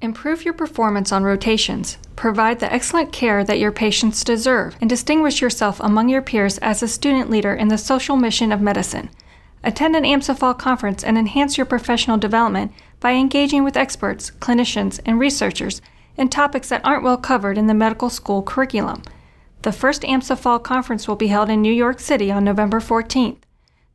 Improve your performance on rotations, provide the excellent care that your patients deserve, and distinguish yourself among your peers as a student leader in the social mission of medicine. Attend an AMSA Fall conference and enhance your professional development by engaging with experts, clinicians, and researchers in topics that aren't well covered in the medical school curriculum. The first AMSA Fall conference will be held in New York City on November 14th.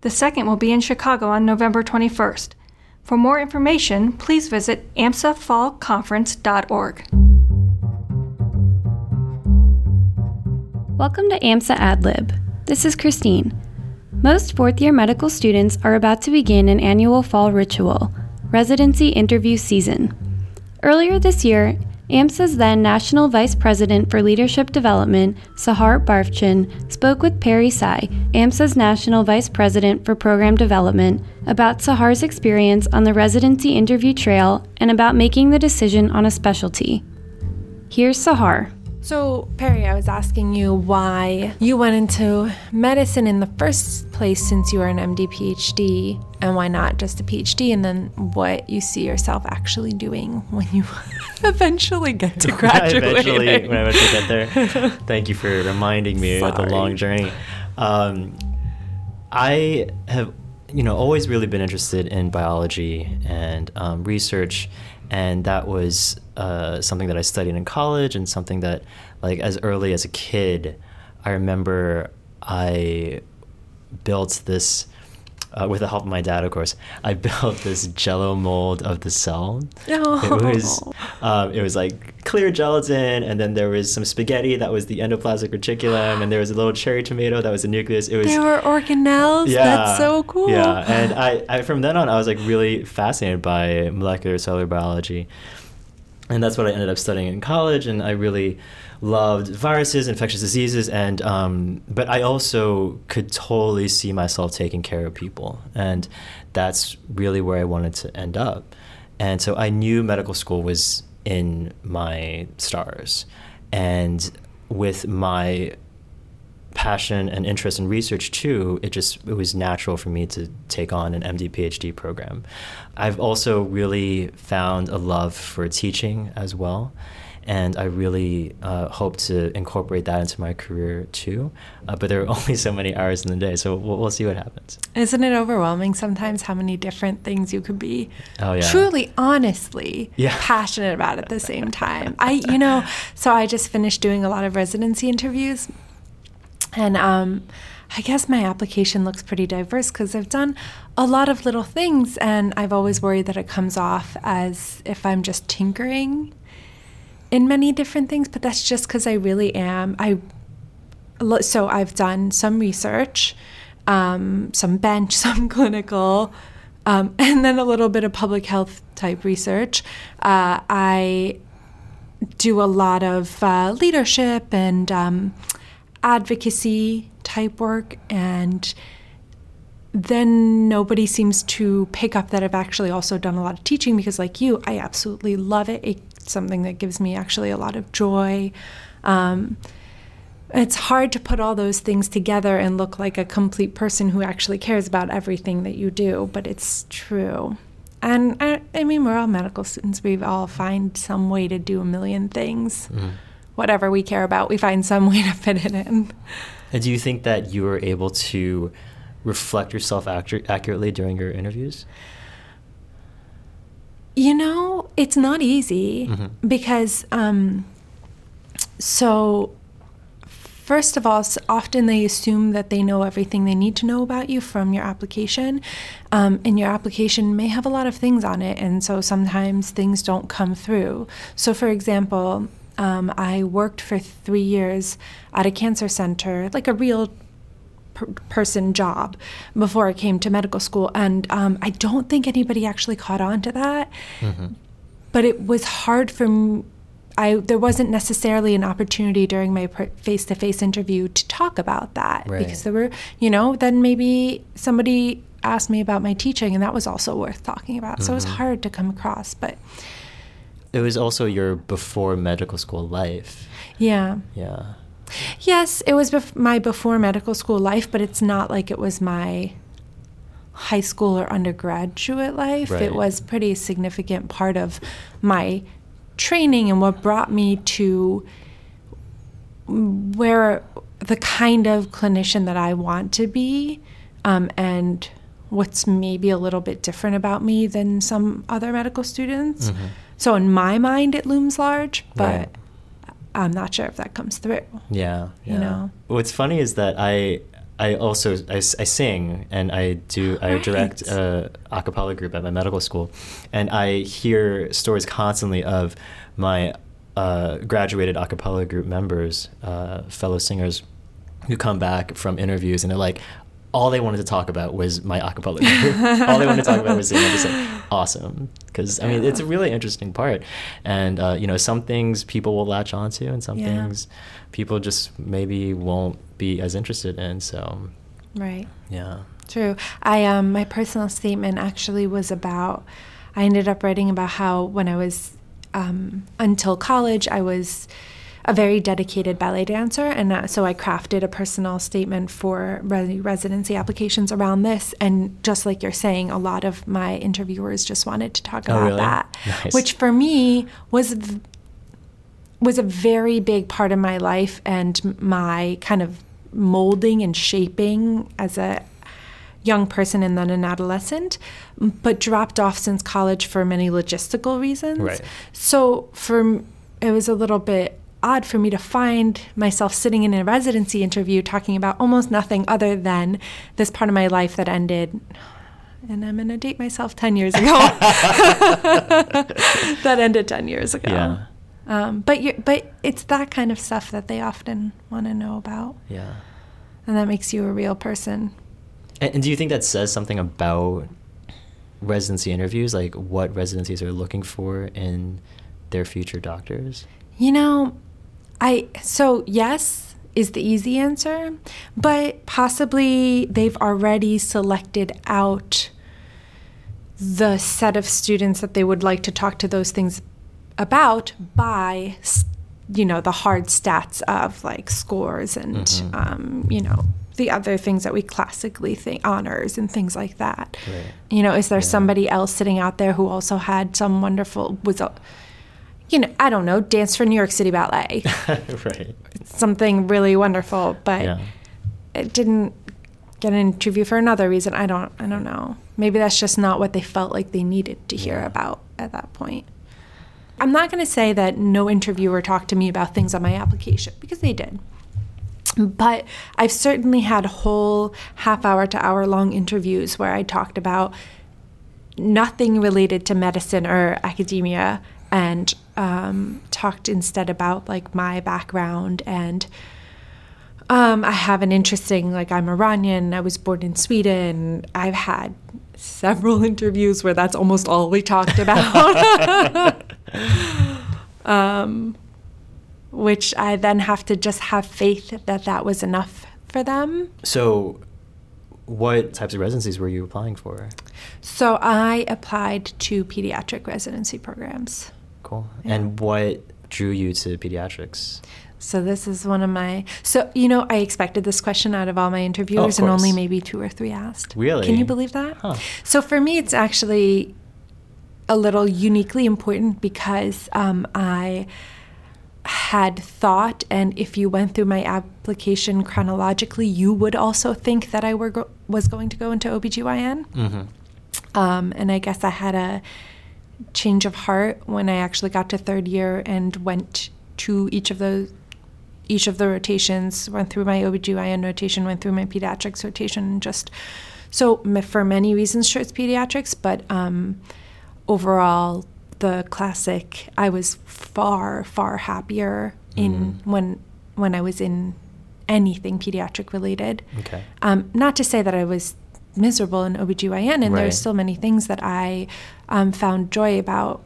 The second will be in Chicago on November 21st. For more information, please visit amsafallconference.org. Welcome to AMSA AdLib. This is Christine. Most fourth year medical students are about to begin an annual fall ritual, residency interview season. Earlier this year, AMSA's then National Vice President for Leadership Development, Sahar Barfchin, spoke with Perry Tsai, AMSA's National Vice President for Program Development, about Sahar's experience on the residency interview trail and about making the decision on a specialty. Here's Sahar. So, Perry, I was asking you why you went into medicine in the first place since you were an MD PhD, and why not just a PhD, and then what you see yourself actually doing when you eventually get to graduate. eventually, when I eventually get there. Thank you for reminding me of the long journey. Um, I have, you know, always really been interested in biology and um, research and that was uh, something that I studied in college and something that, like, as early as a kid, I remember I built this uh, with the help of my dad, of course, I built this Jello mold of the cell. Oh. It was um, it was like clear gelatin, and then there was some spaghetti that was the endoplasmic reticulum, and there was a little cherry tomato that was the nucleus. It was they were organelles. Yeah, That's so cool. Yeah, and I, I from then on I was like really fascinated by molecular cellular biology, and that's what I ended up studying in college, and I really loved viruses, infectious diseases, and um, but I also could totally see myself taking care of people, and that's really where I wanted to end up. And so I knew medical school was in my stars, and with my passion and interest in research too, it just it was natural for me to take on an MD PhD program. I've also really found a love for teaching as well and I really uh, hope to incorporate that into my career too. Uh, but there are only so many hours in the day, so we'll, we'll, see what happens. Isn't it overwhelming sometimes how many different things you could be oh, yeah. truly, honestly yeah. passionate about at the same time? I, you know, so I just finished doing a lot of residency interviews, and um, I guess my application looks pretty diverse because I've done a lot of little things, and I've always worried that it comes off as if I'm just tinkering in many different things, but that's just because I really am. I so I've done some research, um, some bench, some clinical, um, and then a little bit of public health type research. Uh, I do a lot of uh, leadership and um, advocacy type work, and then nobody seems to pick up that I've actually also done a lot of teaching because, like you, I absolutely love it. It something that gives me actually a lot of joy. Um, it's hard to put all those things together and look like a complete person who actually cares about everything that you do, but it's true. And I, I mean, we're all medical students. We all find some way to do a million things. Mm. Whatever we care about, we find some way to fit it in. And do you think that you were able to reflect yourself accurately during your interviews? You know, it's not easy mm-hmm. because, um, so first of all, often they assume that they know everything they need to know about you from your application. Um, and your application may have a lot of things on it. And so sometimes things don't come through. So, for example, um, I worked for three years at a cancer center, like a real person job before I came to medical school. And um, I don't think anybody actually caught on to that. Mm-hmm. But it was hard for me. I, there wasn't necessarily an opportunity during my face to face interview to talk about that right. because there were, you know, then maybe somebody asked me about my teaching and that was also worth talking about. Mm-hmm. So it was mm-hmm. hard to come across, but it was also your before medical school life. Yeah. Yeah. Yes, it was bef- my before medical school life, but it's not like it was my high school or undergraduate life. Right. It was pretty significant part of my training and what brought me to where the kind of clinician that I want to be, um, and what's maybe a little bit different about me than some other medical students. Mm-hmm. So in my mind, it looms large, but Right. I'm not sure if that comes through. Yeah, You know? What's funny is that I I also I sing and I do I direct Right. a a cappella group at my medical school, and I hear stories constantly of my uh, graduated a cappella group members, uh, fellow singers, who come back from interviews and they're like. All they wanted to talk about was my a cappella group. All they wanted to talk about was. I'm like, awesome. Because, I mean, it's a really interesting part. And, uh, you know, some things people will latch onto and some Yeah. things people just maybe won't be as interested in. So, Right. yeah. True. I um my personal statement actually was about I ended up writing about how when I was um, until college I was a very dedicated ballet dancer and uh, so I crafted a personal statement for re- residency applications around this and just like you're saying a lot of my interviewers just wanted to talk Oh, about really? that Nice. which for me was v- was a very big part of my life and my kind of molding and shaping as a young person and then an adolescent, but dropped off since college for many logistical reasons. Right. So for it was a little bit odd for me to find myself sitting in a residency interview talking about almost nothing other than this part of my life that ended and I'm going to date myself 10 years ago. that ended 10 years ago. Yeah. Um, but you, but it's that kind of stuff that they often want to know about, Yeah. and that makes you a real person. And, and do you think that says something about residency interviews? Like what residencies are looking for in their future doctors? You know, I so yes is the easy answer, but possibly they've already selected out the set of students that they would like to talk to those things about by you know the hard stats of like scores and Mhm. um, you know the other things that we classically think honors and things like that Right. you know is there Yeah. somebody else sitting out there who also had some wonderful was a you know i don't know dance for new york city ballet right. something really wonderful but Yeah. it didn't get an interview for another reason i don't i don't know maybe that's just not what they felt like they needed to hear Yeah. about at that point i'm not going to say that no interviewer talked to me about things on my application because they did but i've certainly had whole half hour to hour long interviews where i talked about nothing related to medicine or academia and um, talked instead about like my background and um, I have an interesting like I'm Iranian. I was born in Sweden. I've had several interviews where that's almost all we talked about. um, which I then have to just have faith that that was enough for them. So what types of residencies were you applying for? So I applied to pediatric residency programs. Cool. Yeah. And what drew you to pediatrics? So this is one of my. So you know, I expected this question out of all my interviewers, and only maybe two or three asked. Really? Can you believe that? Huh. So for me, it's actually a little uniquely important because um, I had thought, and if you went through my application chronologically, you would also think that I were go- was going to go into OBGYN. Mm-hmm. Um, and I guess I had a change of heart when I actually got to third year and went to each of those each of the rotations, went through my OBGYN rotation, went through my pediatrics rotation, and just so for many reasons chose pediatrics, but um, overall the classic I was far far happier in Mhm. when when I was in anything pediatric related. Okay. Um, not to say that I was miserable in OBGYN, and Right. there's still many things that I um, found joy about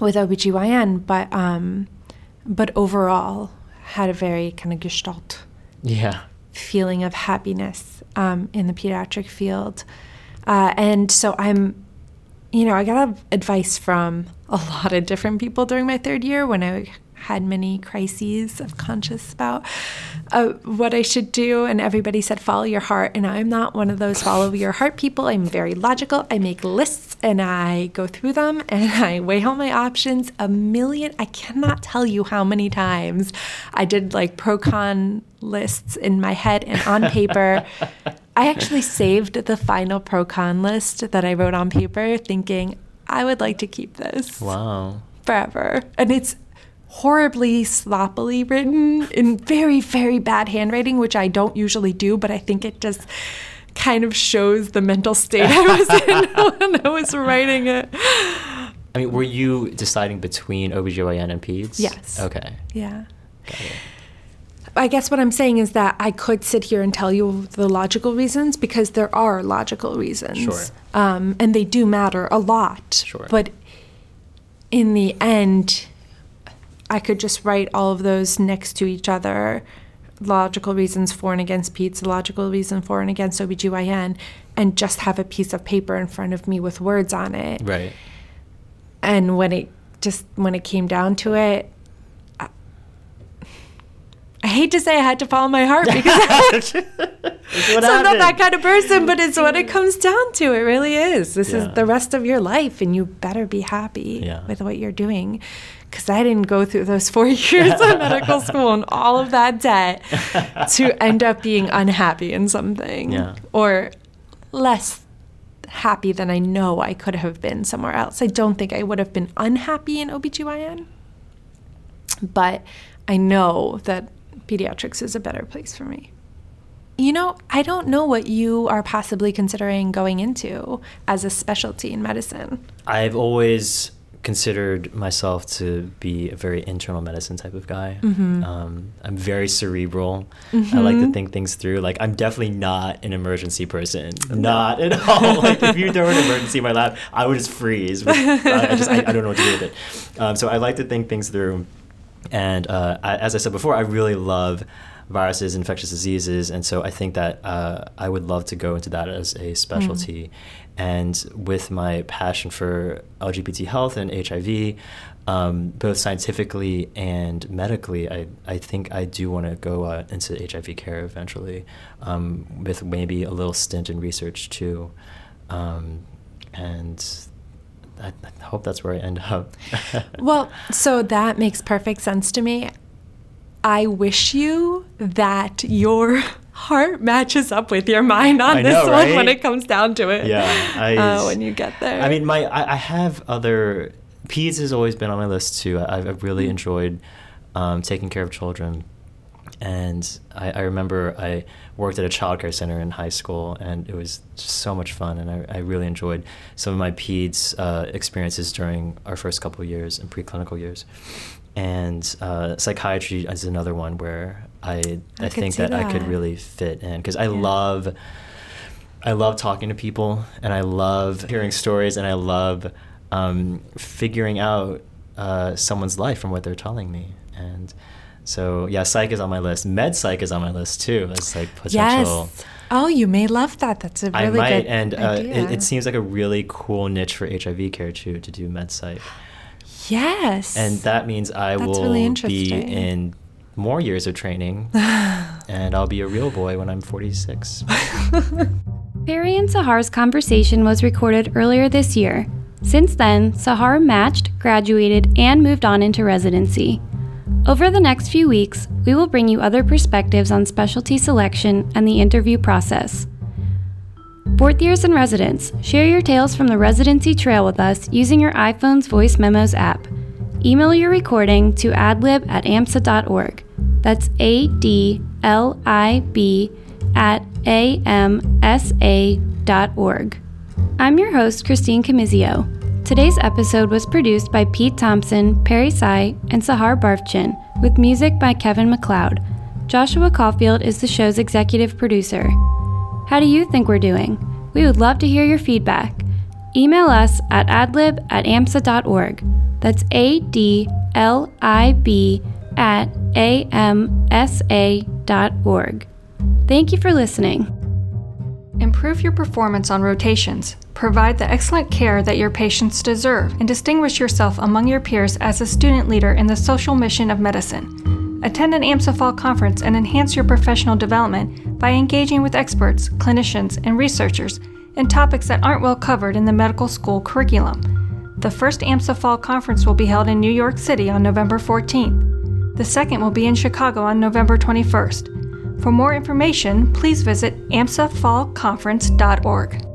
with OBGYN, but um, but overall had a very kind of gestalt Yeah. feeling of happiness um, in the pediatric field. Uh, and so I'm, you know, I got advice from a lot of different people during my third year when I had many crises of conscience about uh, what I should do. And everybody said, follow your heart. And I'm not one of those follow your heart people. I'm very logical. I make lists and I go through them and I weigh all my options a million. I cannot tell you how many times I did like pro con lists in my head and on paper. I actually saved the final pro con list that I wrote on paper thinking I would like to keep this Wow. forever. And it's horribly sloppily written in very, very bad handwriting, which I don't usually do, but I think it just kind of shows the mental state I was in when I was writing it. I mean, were you deciding between OBGYN and peds? Yes. Okay. Yeah. I guess what I'm saying is that I could sit here and tell you the logical reasons because there are logical reasons. Sure. Um, and they do matter a lot. Sure. But in the end, I could just write all of those next to each other logical reasons for and against peds, logical reason for and against OBGYN, and just have a piece of paper in front of me with words on it. Right. And when it just when it came down to it, I, I hate to say I had to follow my heart because I'm not that kind of person, but it's what it comes down to. It really is. This Yeah. is the rest of your life, and you better be happy Yeah. with what you're doing. Because I didn't go through those four years of medical school and all of that debt to end up being unhappy in something Yeah. or less happy than I know I could have been somewhere else. I don't think I would have been unhappy in OBGYN, but I know that pediatrics is a better place for me. You know, I don't know what you are possibly considering going into as a specialty in medicine. I've always considered myself to be a very internal medicine type of guy. Mm-hmm. Um, I'm very cerebral. I like to think things through. Like I'm definitely not an emergency person. Not at all. like if you throw an emergency in my lap, I would just freeze. With- I, I just I, I don't know what to do with it. Um, so I like to think things through. And uh, I, as I said before, I really love viruses, infectious diseases, and so I think that uh, I would love to go into that as a specialty. And with my passion for LGBT health and HIV, um, both scientifically and medically, I, I think I do want to go uh, into HIV care eventually, um, with maybe a little stint in research too. Um, and I, I hope that's where I end up. Well, so that makes perfect sense to me. I wish you that your heart matches up with your mind on I this know, one when it comes down to it. Yeah, I- uh, when you get there. I mean, my I, I have other peds has always been on my list too. I, I've really enjoyed um, taking care of children, and I, I remember I worked at a childcare center in high school, and it was just so much fun, and I, I really enjoyed some of my peds uh, experiences during our first couple of years and preclinical years. And uh, psychiatry is another one where I I, I think see that, I could really fit in because I Yeah. love. I love talking to people and I love hearing stories and I love um, figuring out uh, someone's life from what they're telling me. And so, yeah, psych is on my list. Med psych is on my list too. As like potential. yes. Oh, you may love that. That's a really I might, good and uh, it, it seems like a really cool niche for HIV care too to do med psych, yes. and that means I That's will really be in more years of training, and I'll be a real boy when I'm 46. Perry and Sahar's conversation was recorded earlier this year. Since then, Sahar matched, graduated, and moved on into residency. Over the next few weeks, we will bring you other perspectives on specialty selection and the interview process. Fourth years and residents, share your tales from the residency trail with us using your iPhone's Voice Memos app. Email your recording to adlib at amsa.org. That's A D L I B at amsa.org. I'm your host, Christine Camizio. Today's episode was produced by Pete Thompson, Perry Tsai, and Sahar Barfchin, with music by Kevin MacLeod. Joshua Caulfield is the show's executive producer. How do you think we're doing? We would love to hear your feedback. Email us at adlib at amsa.org. That's A D L I B at amsa.org. Thank you for listening. Improve your performance on rotations. Provide the excellent care that your patients deserve and distinguish yourself among your peers as a student leader in the social mission of medicine. Attend an AMSA Fall conference and enhance your professional development by engaging with experts, clinicians, and researchers in topics that aren't well covered in the medical school curriculum. The first AMSA Fall Conference will be held in New York City on November 14th. The second will be in Chicago on November 21st. For more information, please visit amsafallconference.org.